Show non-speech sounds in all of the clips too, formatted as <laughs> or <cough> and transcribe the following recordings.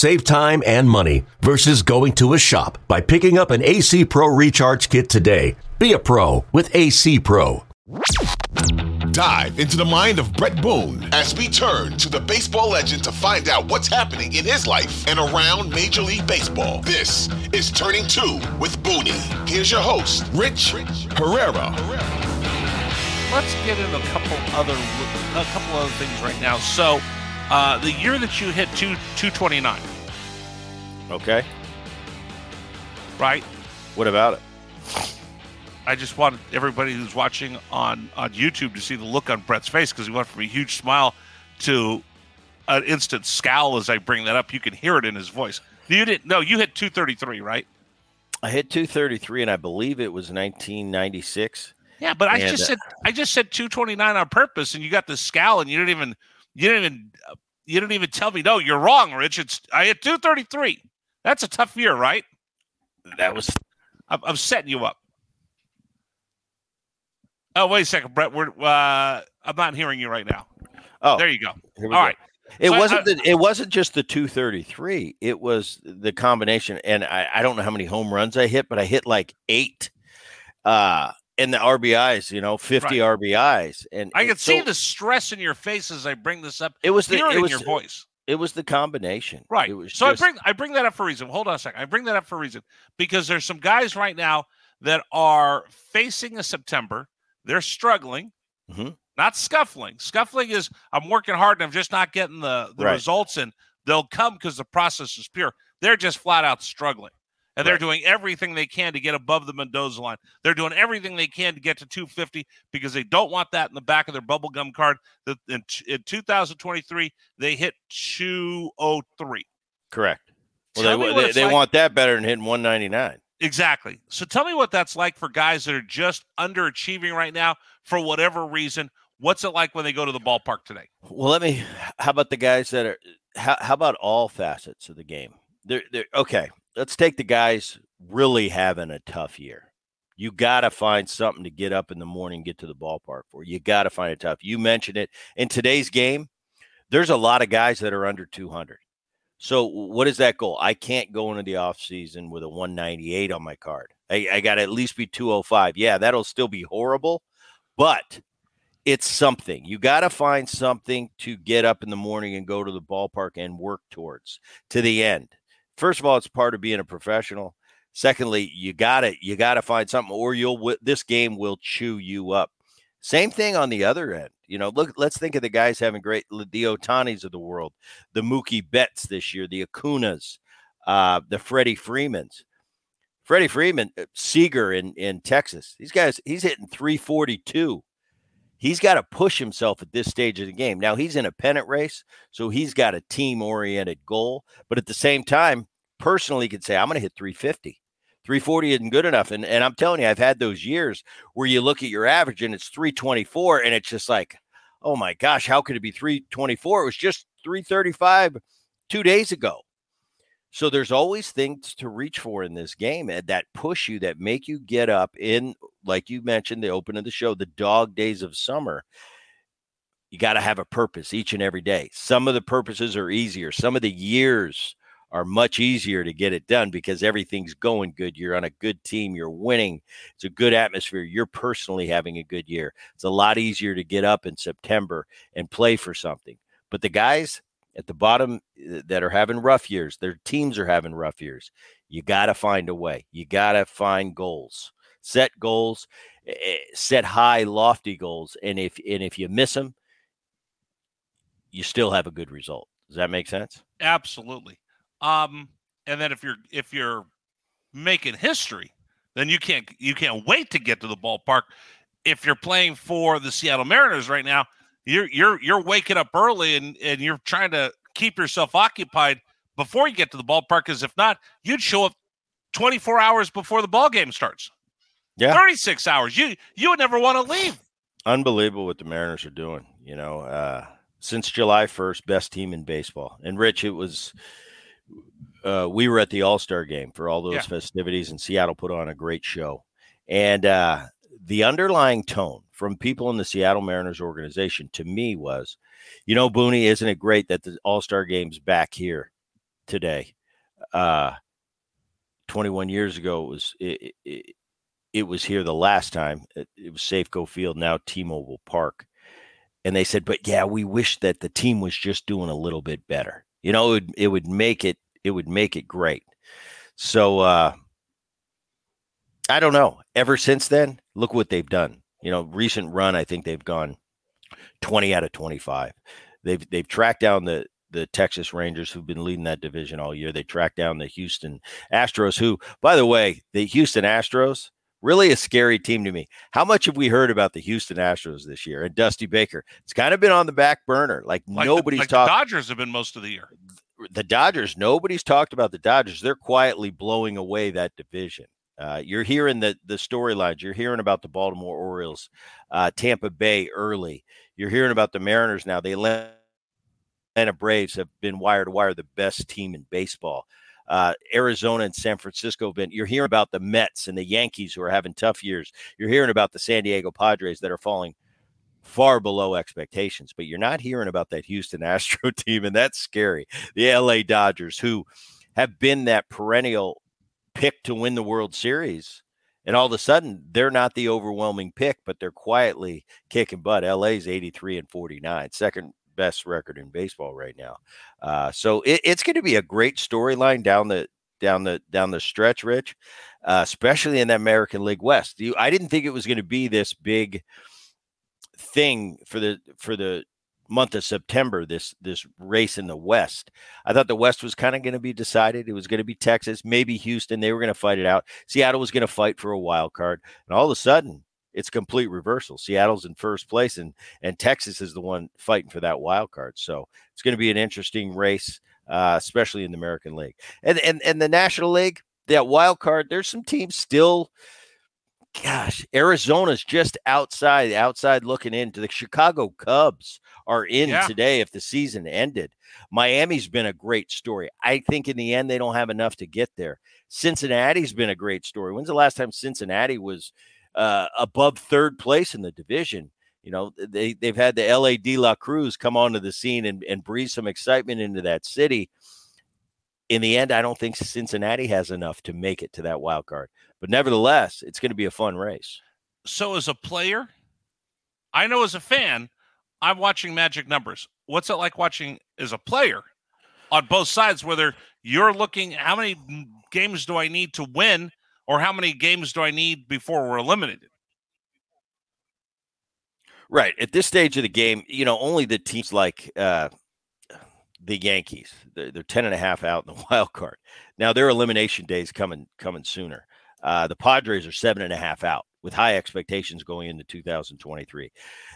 Save time and money versus going to a shop by picking up an AC Pro Recharge Kit today. Be a pro with AC Pro. Dive into the mind of Bret Boone as we turn to the baseball legend to find out what's happening in his life and around Major League Baseball. This is Turning Two with Booney. Here's your host, Rich Herrera. Let's get into a couple other a couple other things right now. So, uh, the year that you hit two two twenty nine, Okay. right? What about it? I just want everybody who's watching on on YouTube to see the look on Bret's face because he went from a huge smile to an instant scowl as I bring that up. You can hear it in his voice. You didn't? No, you hit 233, right? I hit 233, and I believe it was 1996. Yeah, but I And, just uh, said I just said 229 on purpose, and you got the scowl, and you didn't even you didn't even uh, you didn't even tell me. No, you're wrong, Rich. It's I hit 233. That's a tough year, right? That was I'm, I'm setting you up. Oh, wait a second, Bret. We're uh, I'm not hearing you right now. oh, There you go. All go. right. It So wasn't I- the, it wasn't just the 233. It was the combination, and I, I don't know how many home runs I hit, but I hit like eight. Uh, and the RBIs, you know, 50 RBIs, and I and can see so the stress in your face as I bring this up. it was the it was your voice. it was the combination, Right. It was So just- I bring I bring that up for a reason. Hold on a second. I bring that up for a reason because there's some guys right now that are facing a September. They're struggling, Mhm. not scuffling. Scuffling is I'm working hard and I'm just not getting the, the Right. results, and they'll come because the process is pure. They're just flat out struggling. And they're Right. doing everything they can to get above the Mendoza line. They're doing everything they can to get to 250 because they don't want that in the back of their bubblegum card. That in, in 2023 they hit 203. correct. Well, Tell they they, it's they like- want that better than hitting 199. Exactly. So tell me what that's like for guys that are just underachieving right now for whatever reason. What's it like when they go to the ballpark today? Well, let me. How about the guys that are? How, how about all facets of the game? They're, they're okay. Let's take the guys really having a tough year. You got to find something to get up in the morning, get to the ballpark for. You got to find it tough. You mentioned it in today's game. There's a lot of guys that are under 200. So what is that goal? I can't go into the offseason with a 198 on my card. I, I got to at least be 205. Yeah, that'll still be horrible, but it's something. You got to find something to get up in the morning and go to the ballpark and work towards to the end. First of all, it's part of being a professional. Secondly, you got to you got to find something or you'll this game will chew you up. Same thing on the other end. You know, look, let's think of the guys having great the Ohtanis of the world, the Mookie Betts this year, the Acunas, uh, the Freddie Freemans. Freddie Freeman, uh, Seager in, in Texas. These guys, he's hitting 342 he's got to push himself at this stage of the game. Now he's in a pennant race, so he's got a team oriented goal. But at the same time, personally, he could say, I'm going to hit 350. 340 isn't good enough. And, and I'm telling you, I've had those years where you look at your average and it's 324, and it's just like, oh my gosh, how could it be 324? It was just 335 two days ago. So there's always things to reach for in this game and that push you, that make you get up in, like you mentioned, the open of the show, the dog days of summer. you got to have a purpose each and every day. Some of the purposes are easier. Some of the years are much easier to get it done because everything's going good. You're on a good team. You're winning. It's a good atmosphere. You're personally having a good year. It's a lot easier to get up in September and play for something. But the guys at the bottom uh, that are having rough years, their teams are having rough years. You got to find a way. You got to find goals. Set goals, eh, eh, set high, lofty goals, and if and if you miss them, you still have a good result. Does that make sense? Absolutely. Um, and then if you're if you're making history, then you can't you can't wait to get to the ballpark. If you're playing for the Seattle Mariners right now, you're you're you're waking up early and and you're trying to keep yourself occupied before you get to the ballpark. Because if not, you'd show up 24 hours before the ball game starts. Yeah, 36 hours. You you would never want to leave. Unbelievable what the Mariners are doing. You know, uh, since July 1st, best team in baseball. And Rich, it was uh, we were at the All Star game for all those yeah. festivities, and Seattle put on a great show. And uh, the underlying tone from people in the Seattle Mariners organization to me was, you know, Booney, isn't it great that the All Star game's back here today? Uh, 21 years ago, it was it, it, it was here the last time. It, it was Safeco Field, now T-Mobile Park. And they said, but yeah, we wish that the team was just doing a little bit better. You know, it would, it would make it it would make it great. So uh I don't know. Ever since then, look what they've done. You know, recent run, I think they've gone 20 out of 25. They've they've tracked down the the Texas Rangers who've been leading that division all year. They tracked down the Houston Astros who, by the way, the Houston Astros really a scary team to me. How much have we heard about the Houston Astros this year and Dusty Baker? It's kind of been on the back burner. Like, like nobody's the, like talking. Dodgers have been most of the year the Dodgers, nobody's talked about the Dodgers. They're quietly blowing away that division. Uh, you're hearing the the storylines. You're hearing about the Baltimore Orioles, uh, Tampa Bay early. You're hearing about the Mariners now. The Atlanta Braves have been wire to wire the best team in baseball. Uh, Arizona and San Francisco have been. You're hearing about the Mets and the Yankees who are having tough years. You're hearing about the San Diego Padres that are falling far below expectations. But you're not hearing about that Houston <laughs> Astro team, and that's scary. The LA Dodgers, who have been that perennial pick to win the World Series. And all of a sudden, they're not the overwhelming pick, but they're quietly kicking butt. LA's 83 and 49, second best record in baseball right now. Uh, so it, it's going to be a great storyline down the down the down the stretch, Rich, uh, especially in the American League West. You, I didn't think it was going to be this big thing for the for the month of September, this this race in the West. I thought the West was kind of going to be decided. It was going to be Texas, maybe Houston. They were going to fight it out. Seattle was going to fight for a wild card, and all of a sudden, it's complete reversal. Seattle's in first place, and and Texas is the one fighting for that wild card. So it's going to be an interesting race, uh, especially in the American League and and and the National League. That wild card. There's some teams still gosh, Arizona's just outside, outside looking into the Chicago Cubs are in yeah. today if the season ended. Miami's been a great story. I think in the end they don't have enough to get there. Cincinnati's been a great story. When's the last time Cincinnati was uh, above third place in the division? You know, they they've had the Elly De La Cruz come onto the scene and, and breathe some excitement into that city. In the end, I don't think Cincinnati has enough to make it to that wild card. But nevertheless, it's going to be a fun race. So, as a player, I know as a fan, I'm watching magic numbers. What's it like watching as a player on both sides? Whether you're looking, how many games do I need to win, or how many games do I need before we're eliminated? Right. At this stage of the game, you know, only the teams like uh, the Yankees, they're, they're 10 and a half out in the <laughs> wild card. Now, their elimination days coming coming sooner. Uh, the Padres are seven and a half out with high expectations going into 2023.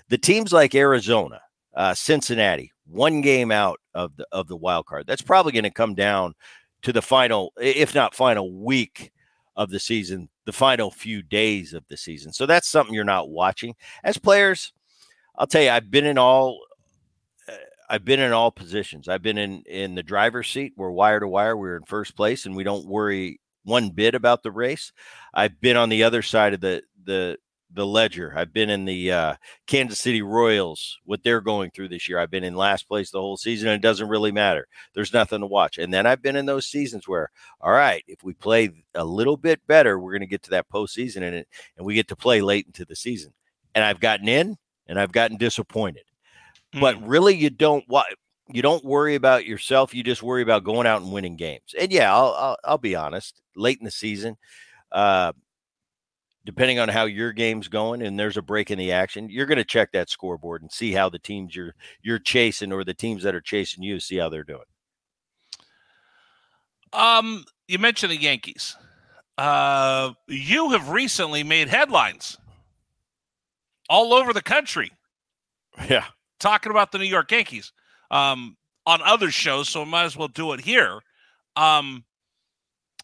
The teams like Arizona, uh, Cincinnati, one game out of the of the wild card. That's probably going to come down to the final, if not final week of the season, the final few days of the season. So that's something you're not watching as players. I'll tell you, I've been in all. I've been in all positions. I've been in in the driver's seat. We're wire to wire. We're in first place, and we don't worry one bit about the race. I've been on the other side of the the the ledger. I've been in the uh, Kansas City Royals, what they're going through this year. I've been in last place the whole season, and it doesn't really matter. There's nothing to watch. And then I've been in those seasons where, all right, if we play a little bit better, we're going to get to that postseason, and it, and we get to play late into the season. And I've gotten in, and I've gotten disappointed. Mm. But really, you don't. You don't worry about yourself. You just worry about going out and winning games. And yeah, I'll I'll, I'll be honest. Late in the season, uh, depending on how your game's going and there's a break in the action, you're going to check that scoreboard and see how the teams you're you're chasing or the teams that are chasing you see how they're doing. Um, you mentioned the Yankees. Uh, you have recently made headlines all over the country. <laughs> Yeah, talking about the New York Yankees um, on other shows, so I might as well do it here. Um,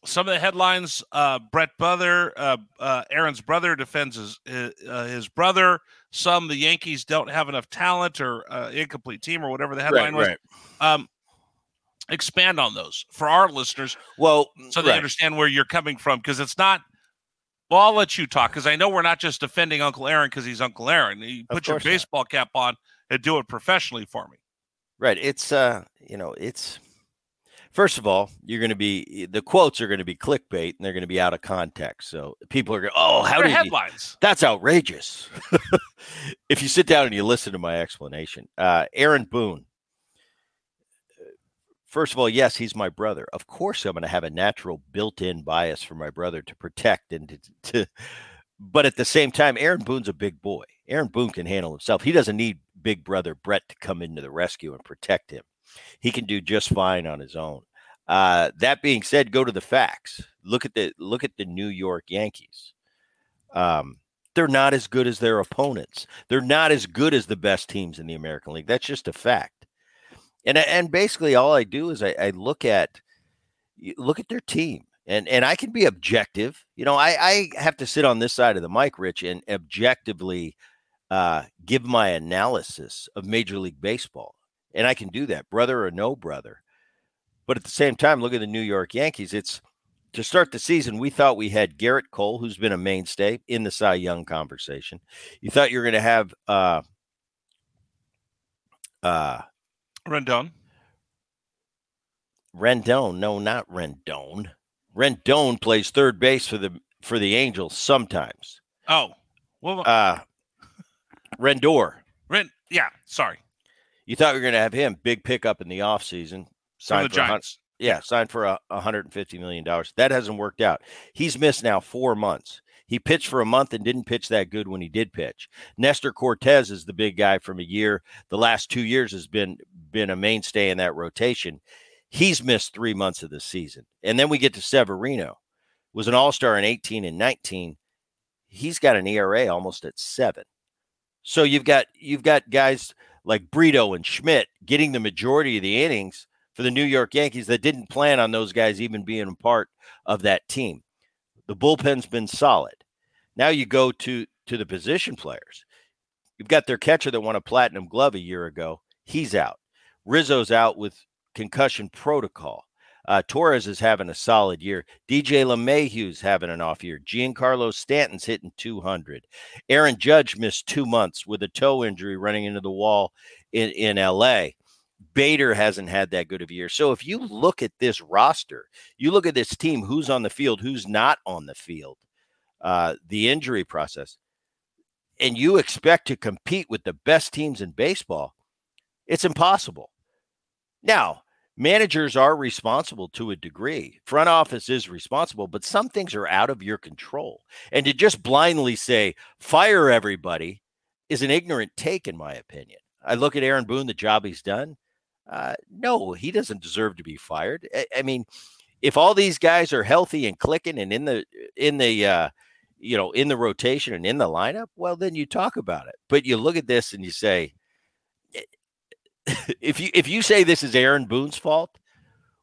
some of the headlines: uh, Bret Brother, uh, uh, Aaron's brother defends his uh, his brother. Some the Yankees don't have enough talent or uh, incomplete team or whatever the headline right, was. Right. Um, expand on those for our listeners. Well, so they right. understand where you're coming from because it's not. Well, I'll let you talk because I know we're not just defending Uncle Aaron because he's Uncle Aaron. You put your baseball not. cap on and do it professionally for me. Right. It's uh, you know, it's First of all, you're going to be the quotes are going to be clickbait and they're going to be out of context. So people are going, "Oh, how did headlines? You, that's outrageous." <laughs> if you sit down and you listen to my explanation, uh, Aaron Boone. First of all, yes, he's my brother. Of course, I'm going to have a natural built-in bias for my brother to protect and to, to but at the same time, Aaron Boone's a big boy. Aaron Boone can handle himself. He doesn't need big brother Bret to come into the rescue and protect him he can do just fine on his own. Uh, that being said, go to the facts. Look at the look at the New York Yankees. Um, they're not as good as their opponents. They're not as good as the best teams in the American League. That's just a fact. And and basically, all I do is I, I look at look at their team, and and I can be objective. You know, I I have to sit on this side of the mic, Rich, and objectively uh, give my analysis of Major League Baseball and I can do that, brother or no brother. But at the same time, look at the New York Yankees. It's to start the season, we thought we had Gerrit Cole, who's been a mainstay in the Cy Young conversation. You thought you were going to have uh, uh, Rendon. Rendon, no, not Rendon. Rendon plays third base for the for the Angels sometimes. Oh, well, uh, Rendor. Rent, yeah, sorry. You thought we were going to have him big pickup in the offseason. Signed for the Giants. Yeah, signed for a $150 million. That hasn't worked out. He's missed now four months. He pitched for a month and didn't pitch that good when he did pitch. Nestor Cortes is the big guy from a year. The last two years has been been a mainstay in that rotation. He's missed three months of the season. And then we get to Severino, was an all-star in 18 and 19. He's got an ERA almost at seven. So you've got you've got guys like Brito and Schmidt getting the majority of the innings for the New York Yankees that didn't plan on those guys even being a part of that team. The bullpen's been solid. Now you go to to the position players. You've got their catcher that won a platinum glove a year ago. He's out. Rizzo's out with concussion protocol. Uh, Torres is having a solid year. DJ LeMahieu's having an off year. Giancarlo Stanton's hitting 200. Aaron Judge missed two months with a toe injury running into the wall in, in LA. Bader hasn't had that good of a year. So if you look at this roster, you look at this team, who's on the field, who's not on the field, uh, the injury process, and you expect to compete with the best teams in baseball, it's impossible. Now, managers are responsible to a degree. Front office is responsible, but some things are out of your control. And to just blindly say, fire everybody is an ignorant take, in my opinion. I look at Aaron Boone, the job he's done. Uh, no, he doesn't deserve to be fired. I, I, mean, if all these guys are healthy and clicking and in the in the uh, you know in the rotation and in the lineup, well, then you talk about it. But you look at this and you say, if you if you say this is Aaron Boone's fault,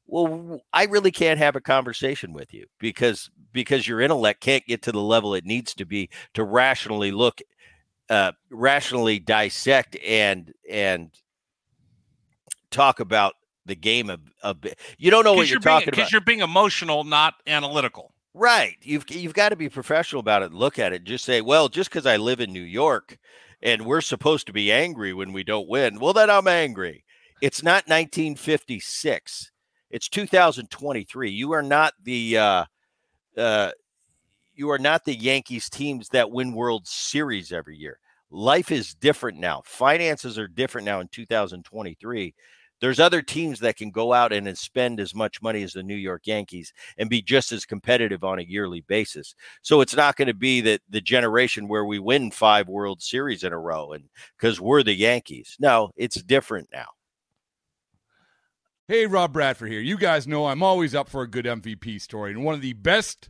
well, I really can't have a conversation with you because because your intellect can't get to the level it needs to be to rationally look, uh, rationally dissect and and talk about the game of, of you don't know what you're, you're being, talking about because you're being emotional, not analytical. Right. You've you've got to be professional about it. Look at it. Just say, well, just because I live in New York and we're supposed to be angry when we don't win, well, then I'm angry. It's not 1956. It's 2023. You are not the uh, uh, you are not the Yankees teams that win World Series every year. Life is different now. Finances are different now in 2023 there's other teams that can go out and spend as much money as the New York Yankees and be just as competitive on a yearly basis. So it's not going to be that the generation where we win five World Series in a row and because we're the Yankees. No, it's different now. Hey, Rob Bradford here. You guys know I'm always up for a good MVP story, and one of the best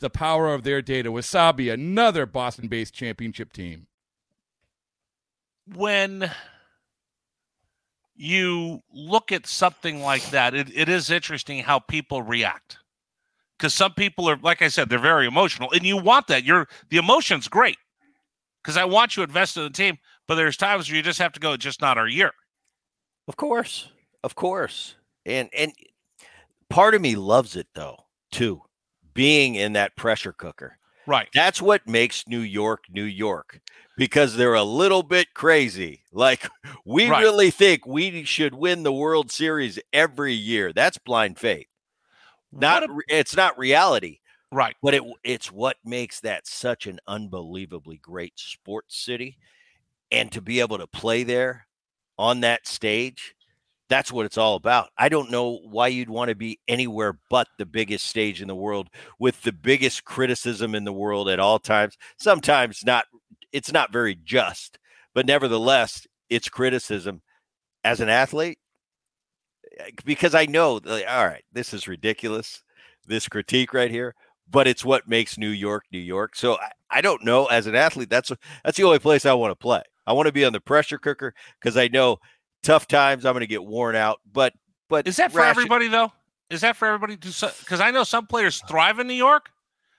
the power of their data. Wasabi, another Boston based championship team. When you look at something like that, it, it is interesting how people react. Because some people are, like I said, they're very emotional, and you want that. You're the emotion's great because I want you invested in the team, but there's times where you just have to go, just not our year. Of course, of course, and and part of me loves it though too being in that pressure cooker. Right. That's what makes New York New York because they're a little bit crazy. <laughs> Like we right. really think we should win the World Series every year. That's blind faith. Not a, it's not reality. Right. But it it's what makes that such an unbelievably great sports city and to be able to play there on that stage that's what it's all about. I don't know why you'd want to be anywhere but the biggest stage in the world with the biggest criticism in the world at all times. Sometimes not it's not very just, but nevertheless, it's criticism as an athlete eh, because I know all right, this is ridiculous. This critique right here, but it's what makes New York New York. So I, I don't know as an athlete that's that's the only place I want to play. I want to be on the pressure cooker because I know tough times. I'm going to get worn out. But but is that for ration- everybody though? Is that for everybody? To? Because I know some players thrive in New York.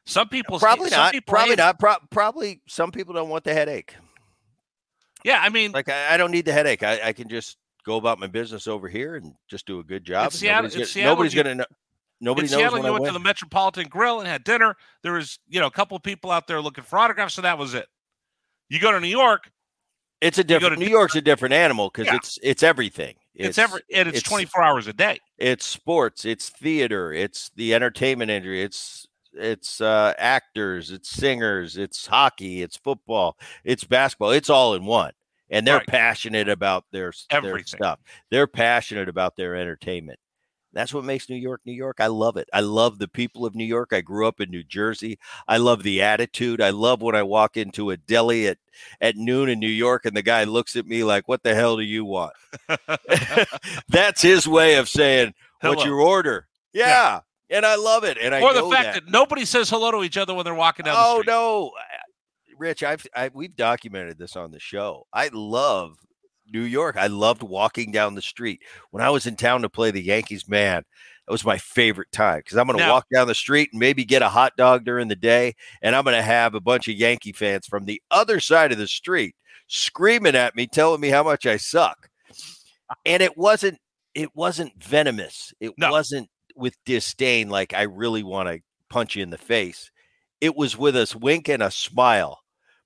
Some people probably some not. People probably hate. not. Pro- probably some people don't want the headache. Yeah, I mean, like I, I don't need the headache. I, I, can just go about my business over here and just do a good job. Seattle, nobody's, Seattle, nobody's you, gonna know. Nobody knows Seattle, when you I went to the Metropolitan Grill and had dinner. There was, you know, a couple of people out there looking for autographs, so that was it. You go to New York, it's a different. New York's a different animal because Yeah. it's it's everything. it's, every and it's, 24 hours a day. It's sports. It's theater. It's the entertainment industry. It's it's uh, actors. It's singers. It's hockey. It's football. It's basketball. It's all in one. And they're Right. passionate about their their Everything. stuff. They're passionate about their entertainment. That's what makes New York New York. I love it. I love the people of New York. I grew up in New Jersey. I love the attitude. I love when I walk into a deli at, at noon in New York and the guy looks at me like, What the hell do you want? <laughs> <laughs> That's his way of saying, What's your order? Yeah. Yeah. And I love it. And I or the fact that. nobody says hello to each other when they're walking down the oh no, Rich, I've I, we've documented this on the show. I love New York. I loved walking down the street when I was in town to play the Yankees. Man, that was my favorite time because I'm going to walk down the street and maybe get a hot dog during the day, and I'm going to have a bunch of Yankee fans from the other side of the street screaming at me, telling me how much I suck. Uh-huh. And it wasn't it wasn't venomous. It No. wasn't with disdain like I really want to punch you in the face. It was with a wink and a smile,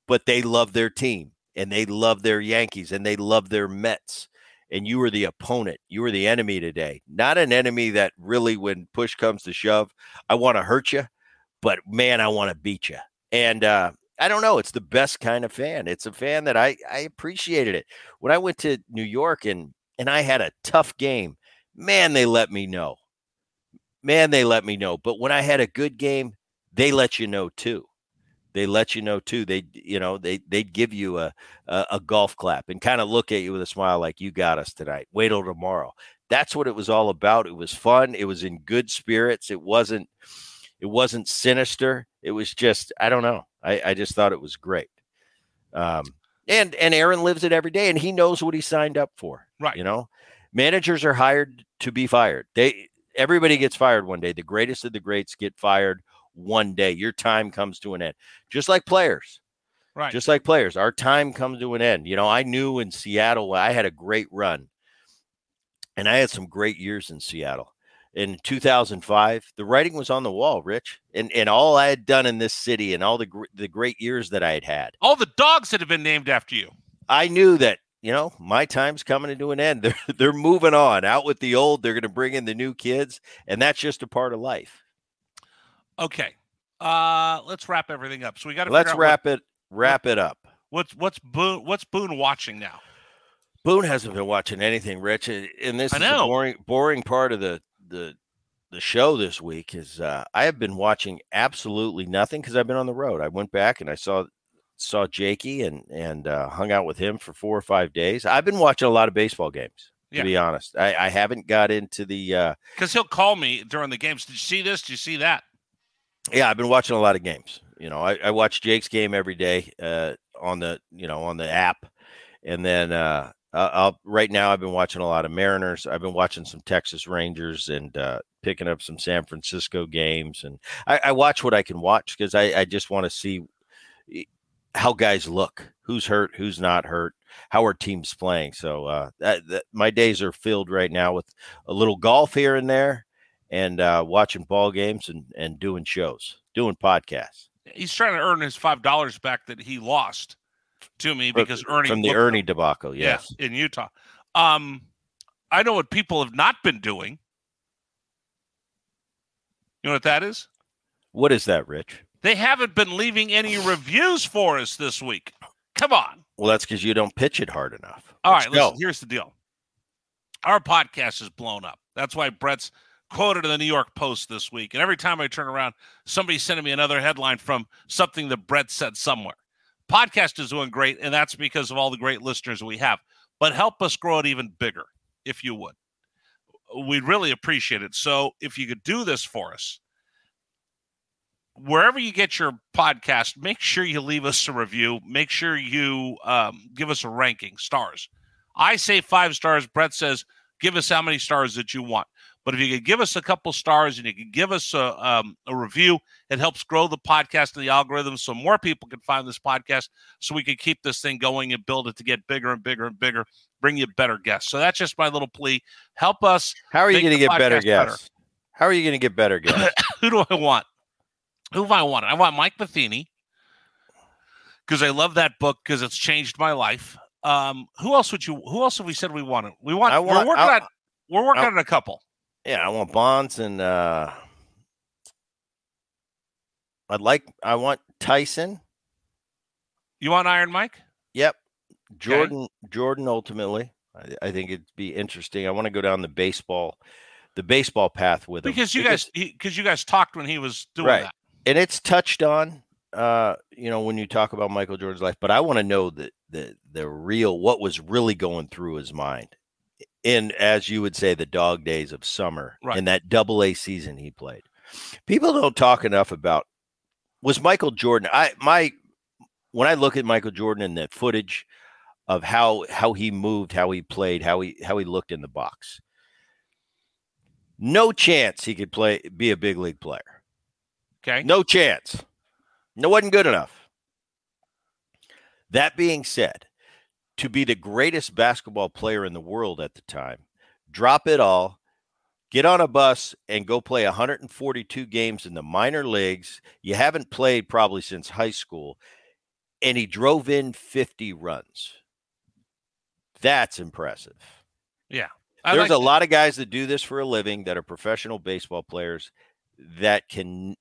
but they love their team and they love their Yankees and they love their Mets. And you were the opponent. You were the enemy today. Not an enemy that really, when push comes to shove, I want to hurt you, but man, I want to beat you. And uh, I don't know. It's the best kind of fan. It's a fan that I I appreciated it. When I went to New York and and I had a tough game, man, they let me know. Man, they let me know. But when I had a good game, they let you know too. They let you know too. They you know they they'd give you a a, a golf clap and kind of look at you with a smile like you got us tonight. Wait till tomorrow. That's what it was all about. It was fun. It was in good spirits. It wasn't it wasn't sinister. It was just I don't know. I, I just thought it was great. Um, and and Aaron lives it every day, and he knows what he signed up for. Right. You know, managers are hired to be fired. They everybody gets fired one day. The greatest of the greats get fired one day. Your time comes to an end, just like players. Right. Just like players, our time comes to an end. You know, I knew in Seattle I had a great run, and I had some great years in Seattle in 2005 the writing was on the wall rich and and all i had done in this city and all the gr- the great years that i had had All the dogs that have been named after you. i knew that you know my time's coming to an end <laughs> they're they're moving on out with the old they're going to bring in the new kids and that's just a part of life Okay. Uh let's wrap everything up. So we got to let's wrap it wrap it up what's what's Boone what's Boone watching now? boone hasn't been watching anything rich and this I is know. boring boring part of the the the show this week is uh, I have been watching absolutely nothing because I've been on the road. I went back and I saw saw Jakey and and uh, hung out with him for four or five days. I've been watching a lot of baseball games. To Yeah. be honest, I, I haven't got into the. Uh, Because he'll call me during the games. Did you see this? Did you see that? Yeah, I've been watching a lot of games. You know, I, I watch Jake's game every day uh, on the you know on the app, and then uh, I'll right now I've been watching a lot of Mariners. I've been watching some Texas Rangers and uh, picking up some San Francisco games, and I, I watch what I can watch because I, I just want to see e- how guys look, who's hurt, who's not hurt, how are team's playing. So uh, that, that my days are filled right now with a little golf here and there, and uh, watching ball games and and doing shows, doing podcasts He's trying to earn his five dollars back that he lost to me because Ernie from the Ernie him. debacle. Yes. Yeah, in Utah. Um, I know what people have not been doing. You know what that is? What is that, Rich? They haven't been leaving any reviews for us this week. Come on. Well, that's because you don't pitch it hard enough. All right, listen, here's the deal. Our podcast is blown up. That's why Bret's quoted in the New York Post this week. And every time I turn around, somebody's sending me another headline from something that Bret said somewhere. Podcast is doing great, and that's because of all the great listeners we have. But help us grow it even bigger, if you would. We'd really appreciate it. So if you could do this for us, wherever you get your podcast, make sure you leave us a review. Make sure you um, give us a ranking, stars. I say five stars. Bret says give us how many stars that you want. But if you could give us a couple stars and you could give us a, um, a review, it helps grow the podcast and the algorithm so more people can find this podcast so we can keep this thing going and build it to get bigger and bigger and bigger, bring you better guests. So that's just my little plea. Help us. How are you going to get better podcast better. guests? How are you going to get better <coughs> guests? Who do I want? Who do I want? I want Mike Matheny because I love that book because it's changed my life. Um, who else would you? Who else have we said we wanted? We want. I want- we're working I- on. We're working I- on a couple. Yeah, I want Bonds and uh, I'd like I want Tyson. You want Iron Mike? Yep, Jordan. Jordan. Ultimately, I, I think it'd be interesting. I want to go down the baseball, the baseball path with him Because you guys, because you guys talked when he was doing Right. that. and it's touched on uh you know when you talk about michael jordan's life but i want to know the the the real what was really going through his mind in as you would say the dog days of summer Right. in that double a season he played people don't talk enough about was michael jordan i my when i look at michael jordan and the footage of how how he moved how he played how he how he looked in the box no chance he could play be a big league player Okay. no chance. No, wasn't good enough. That being said, to be the greatest basketball player in the world at the time, drop it all, get on a bus, and go play 142 games in the minor leagues. You haven't played probably since high school, and he drove in 50 runs. That's impressive. I There's like a lot of guys that do this for a living that are professional baseball players that can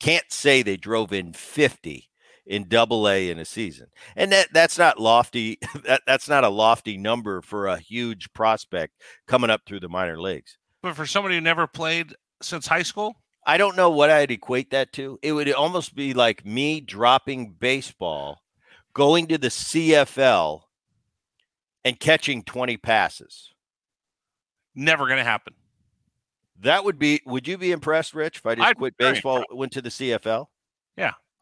can't say they drove in 50 in double A in a season. And that that's not lofty. <laughs> That that's not a lofty number for a huge prospect coming up through the minor leagues. But for somebody who never played since high school, I don't know what I'd equate that to. It would almost be like me dropping baseball, going to the CFL and catching 20 passes. never going to happen. That would be would you be impressed, Rich, if I just I'd quit baseball, went to the CFL?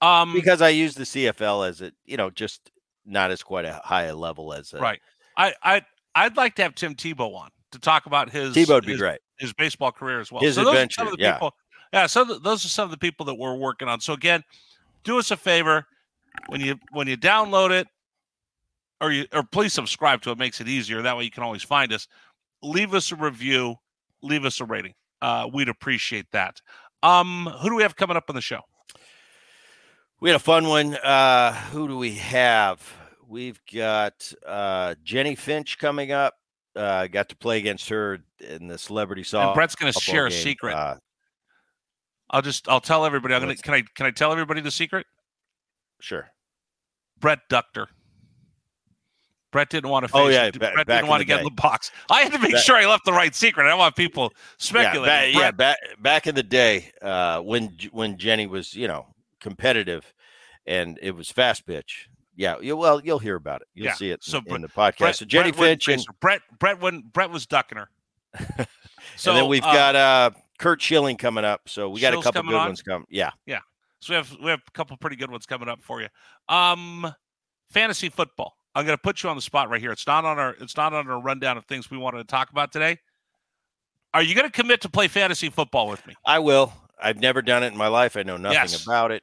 Um, Because I use the CFL as a, you know, just not as quite a high a level as a, right. I I I'd like to have Tim Tebow on to talk about his Tebow would be his, great. his baseball career as well. His so those are adventure, some of the yeah. people. Yeah, so th- those are some of the people that we're working on. So again, do us a favor when you when you download it, or you or please subscribe to it. Makes it easier. That way you can always find us. Leave us a review. Leave us a rating. Uh, we'd appreciate that. Um, who do we have coming up on the show? We had a fun one. Uh, who do we have? We've got uh, Jennie Finch coming up. Uh, got to play against her in the celebrity And song. Bret's going to share a secret. Uh, I'll just I'll tell everybody. I'm gonna can I can I tell everybody the secret? sure. Bret her. Bret didn't want to. Oh, yeah, it. Bret back didn't want to get in the box. I had to make Back- sure I left the right secret. I don't want people Yeah, speculating. yeah, Bret- back back in the day, uh, when when Jenny was, you know, competitive, and it was fast pitch. Yeah, you, well, you'll hear about it. You'll Yeah, see it so in, Bret- in the podcast. Bret- so Jennie Bret Finch, and. Bret Bret wouldn't Bret was ducking her. so <laughs> and then we've uh, got uh, Curt Schilling coming up. So we got Schill's a couple good on? ones coming. Yeah, yeah, So we have we have a couple pretty good ones coming up for you. Um, fantasy football. I'm going to put you on the spot right here. It's not on our it's not on our rundown of things we wanted to talk about today. Are you going to commit to play fantasy football with me? I will. I've never done it in my life. I know nothing Yes. about it,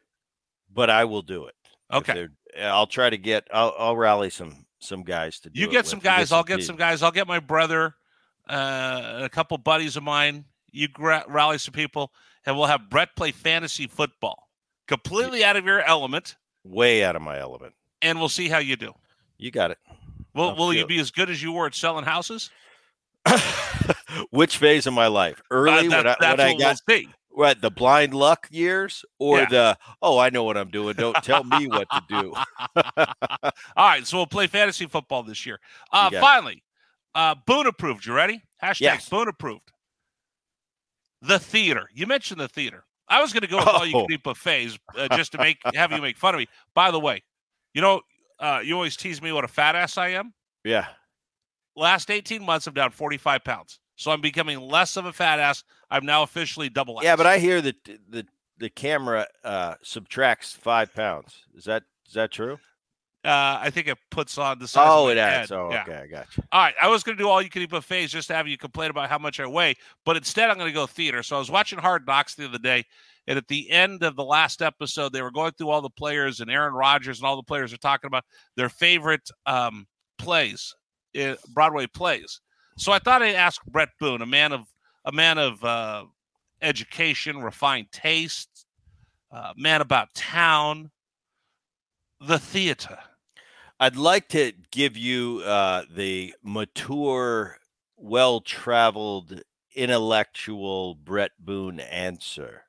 but I will do it. Okay. I'll try to get. I'll, I'll rally some some guys to do. You get some guys. I'll get some guys. I'll get my brother, uh, a couple buddies of mine. You gra- rally some people, and we'll have Bret play fantasy football, completely out of your element, way out of my element. and we'll see how you do. You got it. Will I'll Will you be as good as you were at selling houses? <laughs> Which phase of my life? Early Uh, when I, when I got we'll what the blind luck years, or Yeah. the oh I know what I'm doing. Don't tell me what to do. <laughs> All right, so we'll play fantasy football this year. Uh, finally, uh, Boone approved. You ready? Hashtag Yes. Boone approved. The theater. You mentioned the theater. I was going to go with all you Oh. can eat buffets uh, just to make have you make fun of me. By the way, you know, uh, you always tease me what a fat ass I am. Yeah, Last 18 months, I'm down 45 pounds. So I'm becoming less of a fat ass. I'm now officially double yeah, ass. but I hear that the the camera uh, subtracts five pounds. Is that is that true? uh, I think it puts on the size. Oh, it adds. head. Oh, Yeah. okay, I got you. All right, I was going to do all you can eat buffets just to have you complain about how much I weigh, but instead I'm going to go theater. So I was watching Hard Knocks the other day, and at the end of the last episode, they were going through all the players, and Aaron Rodgers and all the players are talking about their favorite um, plays, eh, Broadway plays. So I thought I'd ask Bret Boone, a man of a man of uh, education, refined taste, uh, man about town, the theater. I'd like to give you uh, the mature, well-traveled, intellectual Bret Boone answer.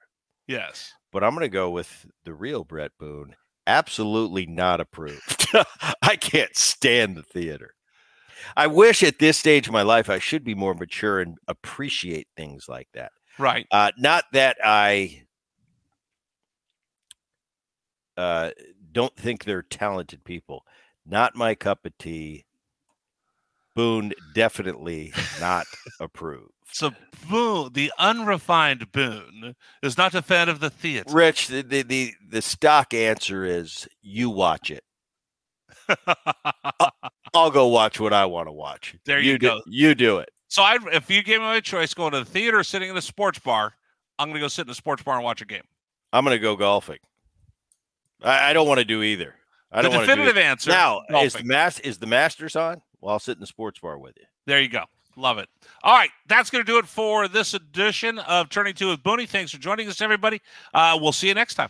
Yes. but I'm going to go with the real Bret Boone. Absolutely not approved. <laughs> <laughs> I can't stand the theater. I wish at this stage of my life I should be more mature and appreciate things like that. Right. Uh, not that I uh, don't think they're talented people. Not my cup of tea. Boone definitely not <laughs> approved. So Boone, the unrefined Boone, is not a fan of the theater. Rich, the, the the the stock answer is you watch it. I'll go watch what I want to watch. There you do, go. You do it. so I, if you gave me a choice, going to the theater, or sitting in a sports bar, I'm going to go sit in a sports bar and watch a game. I'm going to go golfing. I, I don't want to do either. I the don't to do definitive answer. Now, is the golfing. mas- is the Masters on? Well, I'll sit in the sports bar with you. There you go. Love it. All right, that's going to do it for this edition of Turning Two with Booney. Thanks for joining us, everybody. Uh, we'll see you next time.